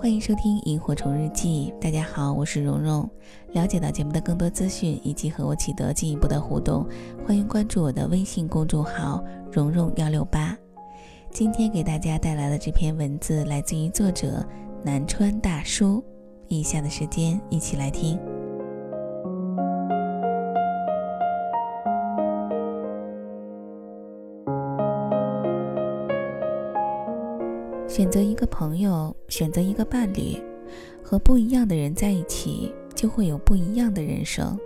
欢迎收听《萤火虫日记》。大家好，我是蓉蓉。了解到节目的更多资讯以及和我取得进一步的互动，欢迎关注我的微信公众号“蓉蓉幺六八”。今天给大家带来的这篇文字来自于作者南川大叔。以下的时间，一起来听。选择一个朋友，选择一个伴侣，和不一样的人在一起，就会有不一样的人生。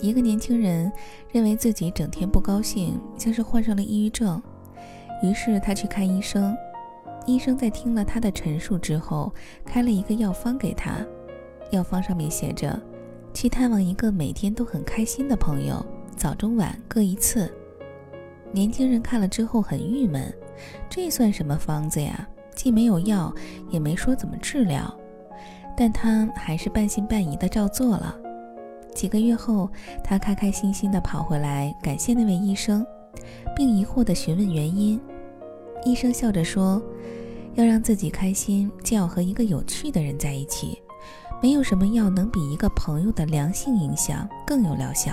一个年轻人认为自己整天不高兴，像是患上了抑郁症，于是他去看医生。医生在听了他的陈述之后，开了一个药方给他。药方上面写着：去探望一个每天都很开心的朋友，早中晚各一次。年轻人看了之后很郁闷。这算什么方子呀？既没有药，也没说怎么治疗，但他还是半信半疑的照做了。几个月后，他开开心心的跑回来，感谢那位医生，并疑惑的询问原因。医生笑着说：“要让自己开心，就要和一个有趣的人在一起。没有什么药能比一个朋友的良性影响更有疗效。”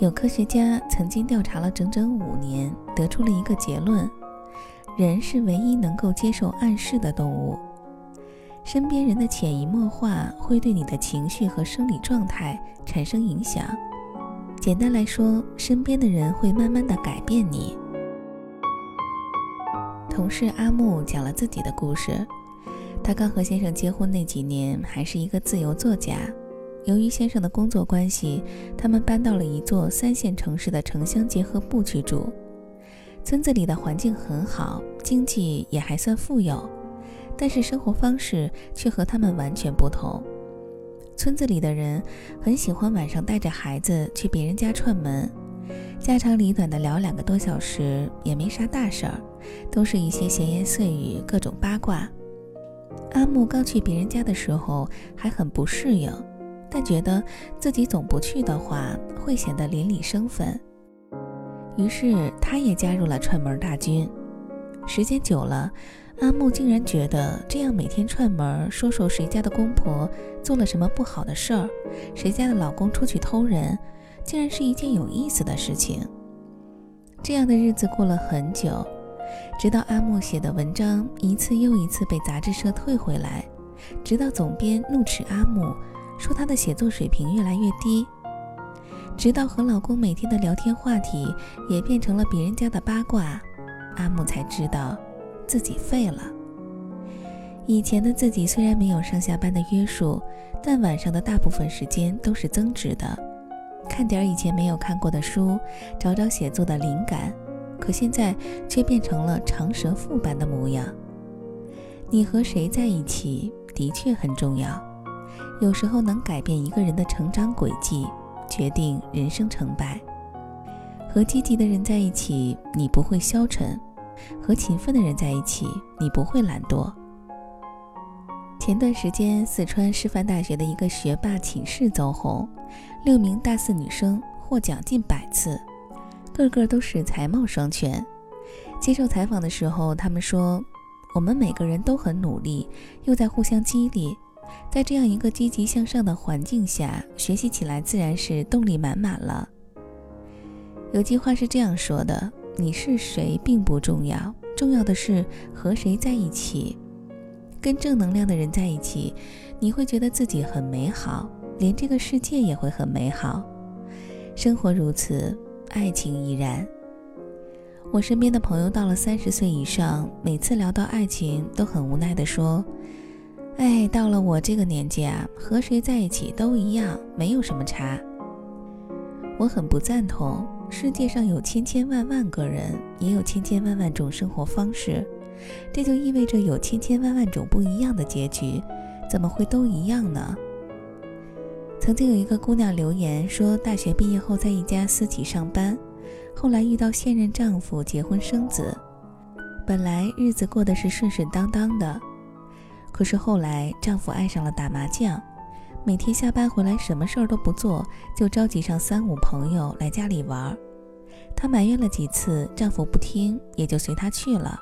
有科学家曾经调查了整整五年，得出了一个结论：人是唯一能够接受暗示的动物。身边人的潜移默化会对你的情绪和生理状态产生影响。简单来说，身边的人会慢慢的改变你。同事阿木讲了自己的故事，他刚和先生结婚那几年，还是一个自由作家。由于先生的工作关系，他们搬到了一座三线城市的城乡结合部去住。村子里的环境很好，经济也还算富有，但是生活方式却和他们完全不同。村子里的人很喜欢晚上带着孩子去别人家串门，家长里短的聊两个多小时，也没啥大事儿，都是一些闲言碎语、各种八卦。阿木刚去别人家的时候还很不适应。但觉得自己总不去的话，会显得邻里生分，于是他也加入了串门大军。时间久了，阿木竟然觉得这样每天串门，说说谁家的公婆做了什么不好的事儿，谁家的老公出去偷人，竟然是一件有意思的事情。这样的日子过了很久，直到阿木写的文章一次又一次被杂志社退回来，直到总编怒斥阿木。说她的写作水平越来越低，直到和老公每天的聊天话题也变成了别人家的八卦，阿木才知道自己废了。以前的自己虽然没有上下班的约束，但晚上的大部分时间都是增值的，看点以前没有看过的书，找找写作的灵感。可现在却变成了长舌妇般的模样。你和谁在一起的确很重要。有时候能改变一个人的成长轨迹，决定人生成败。和积极的人在一起，你不会消沉；和勤奋的人在一起，你不会懒惰。前段时间，四川师范大学的一个学霸寝室走红，六名大四女生获奖近百次，个个都是才貌双全。接受采访的时候，他们说：“我们每个人都很努力，又在互相激励。”在这样一个积极向上的环境下，学习起来自然是动力满满了。有句话是这样说的：“你是谁并不重要，重要的是和谁在一起。跟正能量的人在一起，你会觉得自己很美好，连这个世界也会很美好。生活如此，爱情亦然。我身边的朋友到了三十岁以上，每次聊到爱情，都很无奈地说。”哎，到了我这个年纪啊，和谁在一起都一样，没有什么差。我很不赞同。世界上有千千万万个人，也有千千万万种生活方式，这就意味着有千千万万种不一样的结局，怎么会都一样呢？曾经有一个姑娘留言说，大学毕业后在一家私企上班，后来遇到现任丈夫，结婚生子，本来日子过得是顺顺当当的。可是后来，丈夫爱上了打麻将，每天下班回来什么事儿都不做，就召集上三五朋友来家里玩儿。她埋怨了几次，丈夫不听，也就随她去了。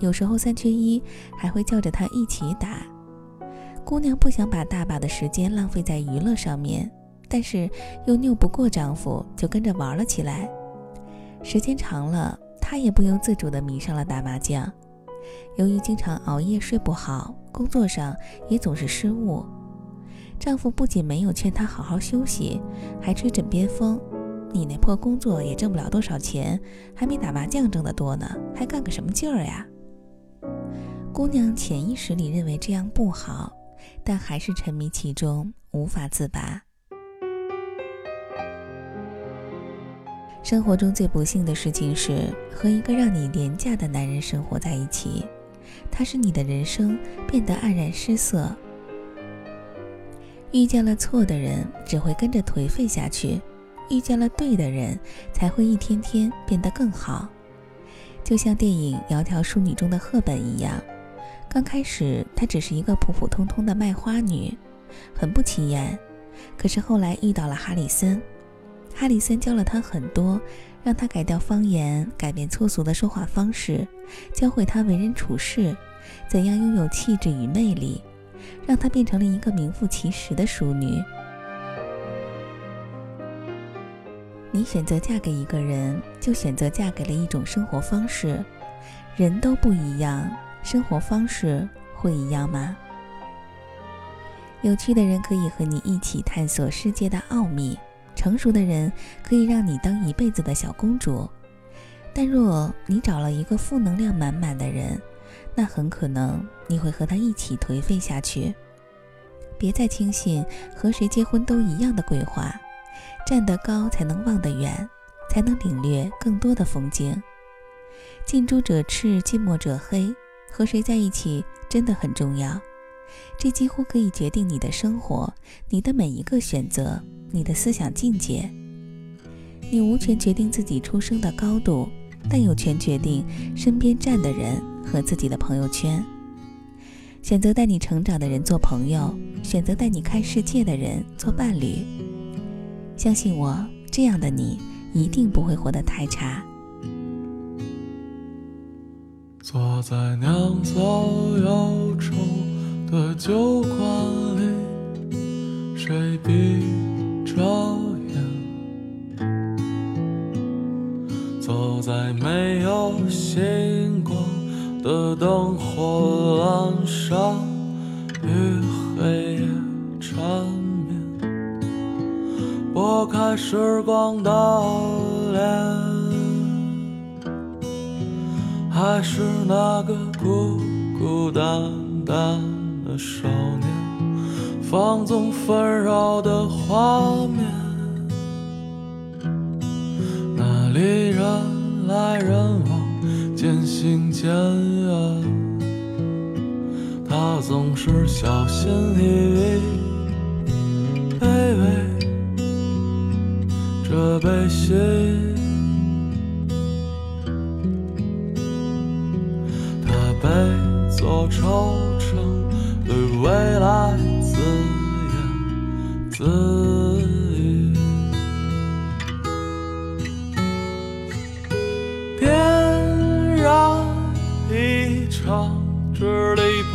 有时候三缺一，还会叫着他一起打。姑娘不想把大把的时间浪费在娱乐上面，但是又拗不过丈夫，就跟着玩了起来。时间长了，她也不由自主地迷上了打麻将。由于经常熬夜睡不好，工作上也总是失误，丈夫不仅没有劝她好好休息，还吹枕边风：“你那破工作也挣不了多少钱，还没打麻将挣得多呢，还干个什么劲儿呀？”姑娘潜意识里认为这样不好，但还是沉迷其中，无法自拔。生活中最不幸的事情是和一个让你廉价的男人生活在一起，他使你的人生变得黯然失色。遇见了错的人，只会跟着颓废下去；遇见了对的人，才会一天天变得更好。就像电影《窈窕淑女》中的赫本一样，刚开始她只是一个普普通通的卖花女，很不起眼。可是后来遇到了哈里森。哈里森教了他很多，让他改掉方言，改变粗俗的说话方式，教会他为人处事，怎样拥有气质与魅力，让她变成了一个名副其实的淑女。你选择嫁给一个人，就选择嫁给了一种生活方式。人都不一样，生活方式会一样吗？有趣的人可以和你一起探索世界的奥秘。成熟的人可以让你当一辈子的小公主，但若你找了一个负能量满满的人，那很可能你会和他一起颓废下去。别再轻信和谁结婚都一样的鬼话，站得高才能望得远，才能领略更多的风景。近朱者赤，近墨者黑，和谁在一起真的很重要，这几乎可以决定你的生活，你的每一个选择。你的思想境界，你无权决定自己出生的高度，但有权决定身边站的人和自己的朋友圈。选择带你成长的人做朋友，选择带你看世界的人做伴侣。相信我，这样的你一定不会活得太差。坐在酿造忧愁的酒馆里，谁比？着眼，走在没有星光的灯火阑珊，与黑夜缠绵，拨开时光的脸，还是那个孤孤单单的少。放纵纷扰的画面，那里人来人往，渐行渐远。他总是小心翼翼，卑微着悲喜。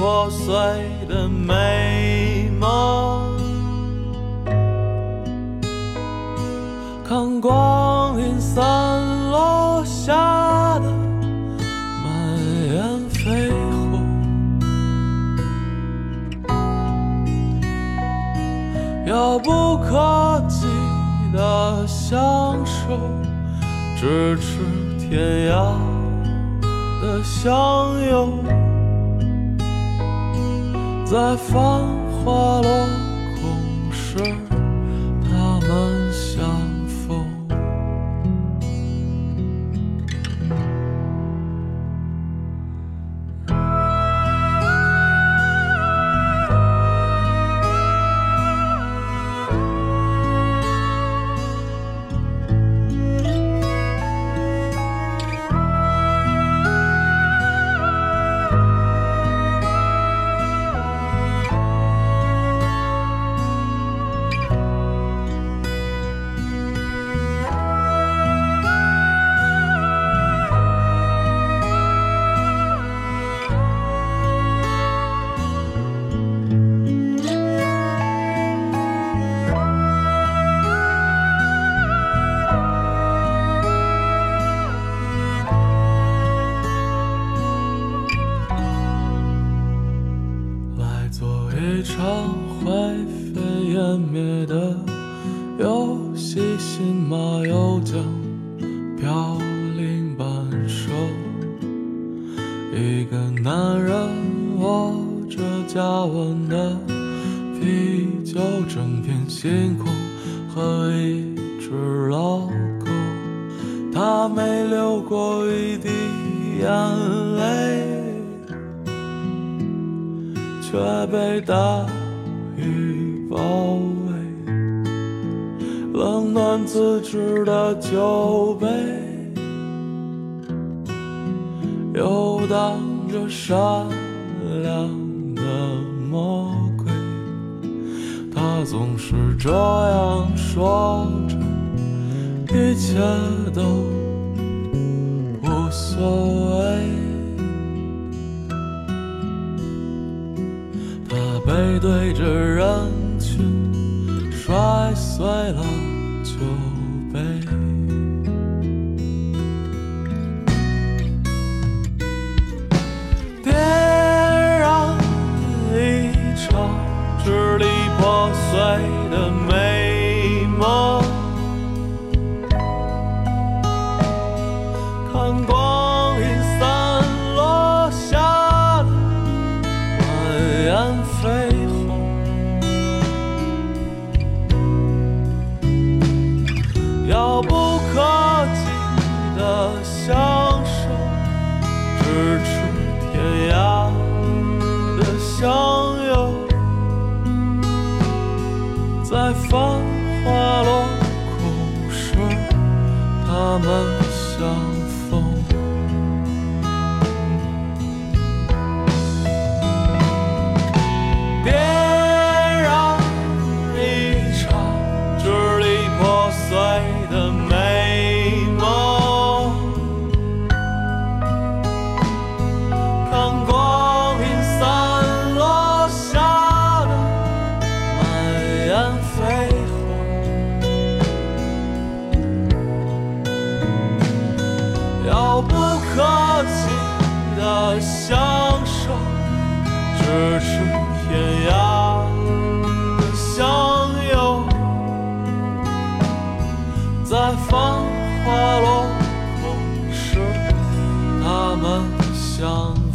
破碎的美梦，看光阴散落下的满眼飞。遥不可及的相守，咫尺天涯的相拥，在繁华落空时。的游戏，新马又将飘零半生。一个男人握着加温的啤酒，整片星空和一只老狗，他没流过一滴眼泪。却被大雨包围，冷暖自知的酒杯，游荡着善良的魔鬼。他总是这样说着，一切都无所谓。他背对着人群，摔碎了在繁华落空时，他们想想